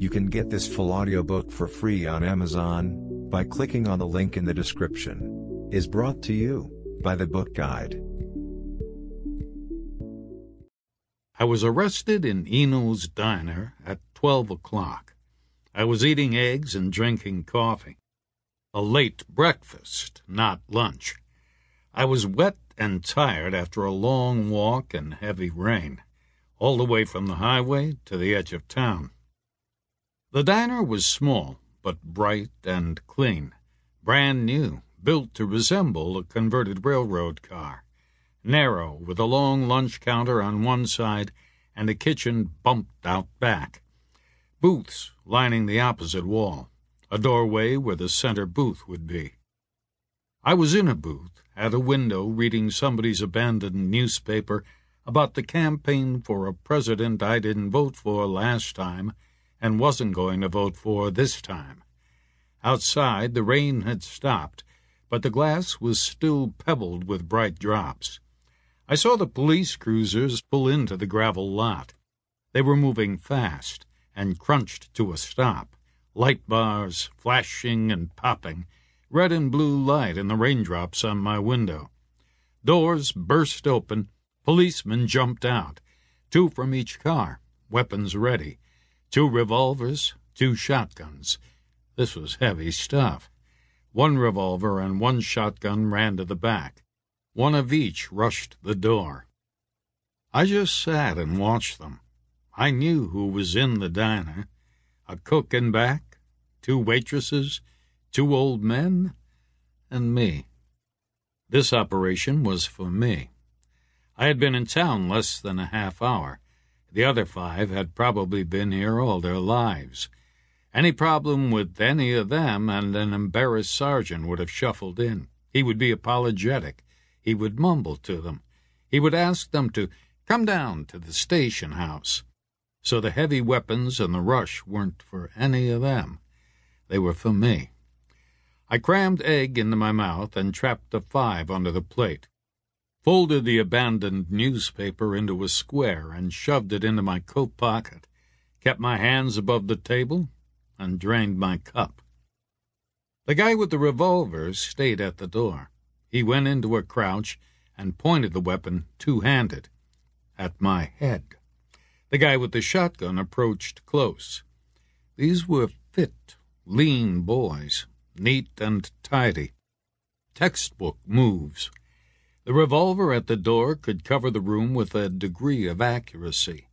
You can get this full audiobook for free on Amazon by clicking on the link in the description. Is brought to you by the Book Guide. I was arrested in Eno's diner at 12 o'clock. I was eating eggs and drinking coffee. A late breakfast, not lunch. I was wet and tired after a long walk and heavy rain, all the way from the highway to the edge of town. The diner was small, but bright and clean, brand new, built to resemble a converted railroad car, narrow, with a long lunch counter on one side and a kitchen bumped out back. Booths lining the opposite wall, a doorway where the center booth would be. I was in a booth, at a window, reading somebody's abandoned newspaper about the campaign for a president I didn't vote for last time and wasn't going to vote for this time. Outside, the rain had stopped, but the glass was still pebbled with bright drops. I saw the police cruisers pull into the gravel lot. They were moving fast and crunched to a stop, light bars flashing and popping, red and blue light in the raindrops on my window. Doors burst open, policemen jumped out, two from each car, weapons ready two revolvers, two shotguns. This was heavy stuff. One revolver and one shotgun ran to the back. One of each rushed the door. I just sat and watched them. I knew who was in the diner a cook in back, two waitresses, two old men, and me. This operation was for me. I had been in town less than a half hour. The other five had probably been here all their lives. Any problem with any of them, and an embarrassed sergeant would have shuffled in. He would be apologetic. He would mumble to them. He would ask them to come down to the station house. So the heavy weapons and the rush weren't for any of them. They were for me. I crammed egg into my mouth and trapped the five under the plate folded the abandoned newspaper into a square and shoved it into my coat pocket, kept my hands above the table, and drained my cup. The guy with the revolver stayed at the door. He went into a crouch and pointed the weapon two handed at my head. The guy with the shotgun approached close. These were fit, lean boys, neat and tidy. Textbook moves the revolver at the door could cover the room with a degree of accuracy.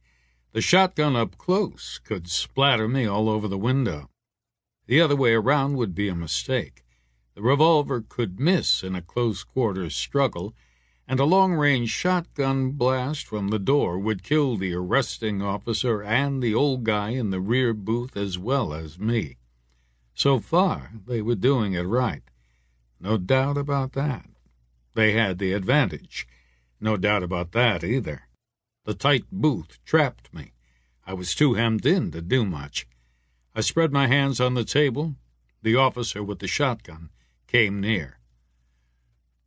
The shotgun up close could splatter me all over the window. The other way around would be a mistake. The revolver could miss in a close quarters struggle, and a long range shotgun blast from the door would kill the arresting officer and the old guy in the rear booth as well as me. So far, they were doing it right. No doubt about that. They had the advantage. No doubt about that either. The tight booth trapped me. I was too hemmed in to do much. I spread my hands on the table. The officer with the shotgun came near.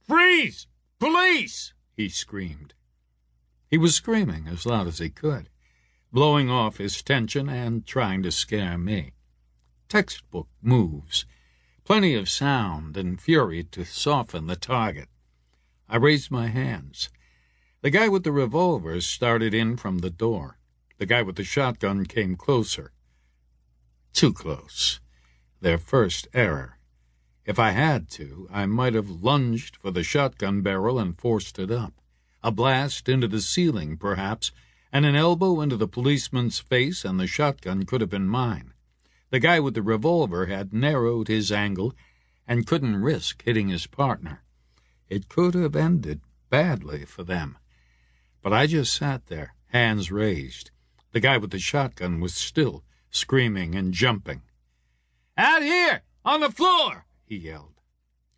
Freeze! Police! he screamed. He was screaming as loud as he could, blowing off his tension and trying to scare me. Textbook moves. Plenty of sound and fury to soften the target. I raised my hands. The guy with the revolver started in from the door. The guy with the shotgun came closer. Too close. Their first error. If I had to, I might have lunged for the shotgun barrel and forced it up. A blast into the ceiling, perhaps, and an elbow into the policeman's face, and the shotgun could have been mine. The guy with the revolver had narrowed his angle and couldn't risk hitting his partner. It could have ended badly for them. But I just sat there, hands raised. The guy with the shotgun was still screaming and jumping. Out here! On the floor! he yelled.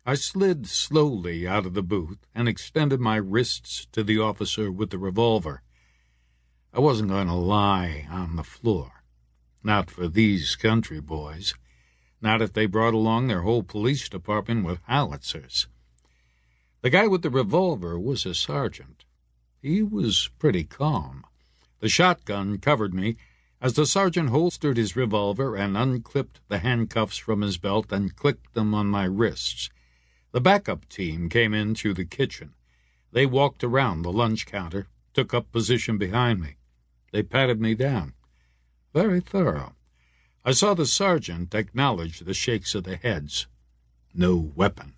I slid slowly out of the booth and extended my wrists to the officer with the revolver. I wasn't going to lie on the floor. Not for these country boys. Not if they brought along their whole police department with howitzers. The guy with the revolver was a sergeant. He was pretty calm. The shotgun covered me, As the sergeant holstered his revolver and unclipped the handcuffs from his belt and clicked them on my wrists, the backup team came in through the kitchen. They walked around the lunch counter, took up position behind me. They patted me down. Very thorough. I saw the sergeant acknowledge the shakes of the heads. No weapon.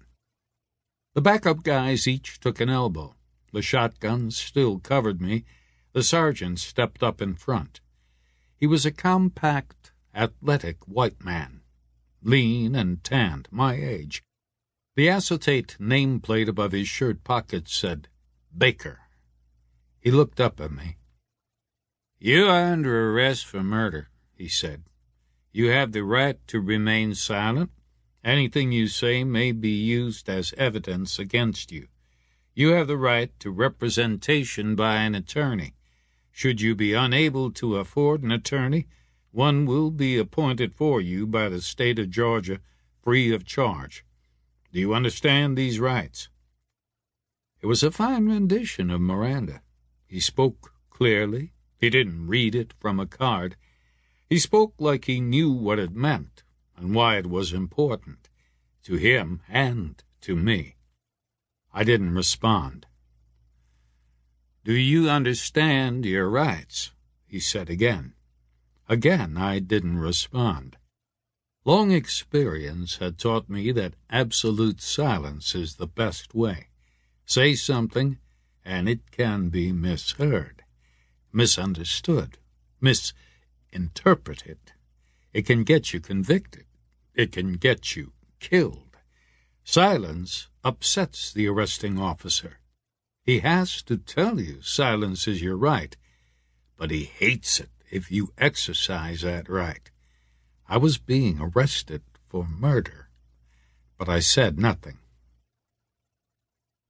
The backup guys each took an elbow. The shotguns still covered me. The sergeant stepped up in front. He was a compact, athletic white man, lean and tanned, my age. The acetate nameplate above his shirt pocket said, Baker. He looked up at me. You are under arrest for murder, he said. You have the right to remain silent. Anything you say may be used as evidence against you. You have the right to representation by an attorney. Should you be unable to afford an attorney, one will be appointed for you by the state of Georgia free of charge. Do you understand these rights? It was a fine rendition of Miranda. He spoke clearly. He didn't read it from a card. He spoke like he knew what it meant and why it was important to him and to me. I didn't respond. Do you understand your rights? he said again. Again, I didn't respond. Long experience had taught me that absolute silence is the best way. Say something, and it can be misheard, misunderstood, misinterpreted. It can get you convicted. It can get you killed. Silence upsets the arresting officer. He has to tell you silence is your right, but he hates it if you exercise that right. I was being arrested for murder, but I said nothing.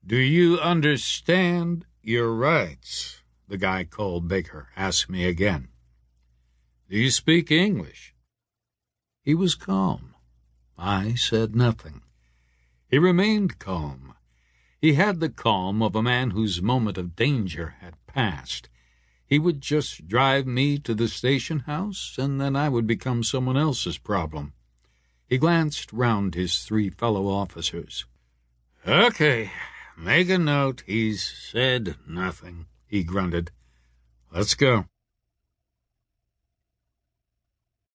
Do you understand your rights? The guy called Baker asked me again. Do you speak English? He was calm. I said nothing. He remained calm. He had the calm of a man whose moment of danger had passed. He would just drive me to the station house, and then I would become someone else's problem. He glanced round his three fellow officers. Okay, make a note. He's said nothing, he grunted. Let's go.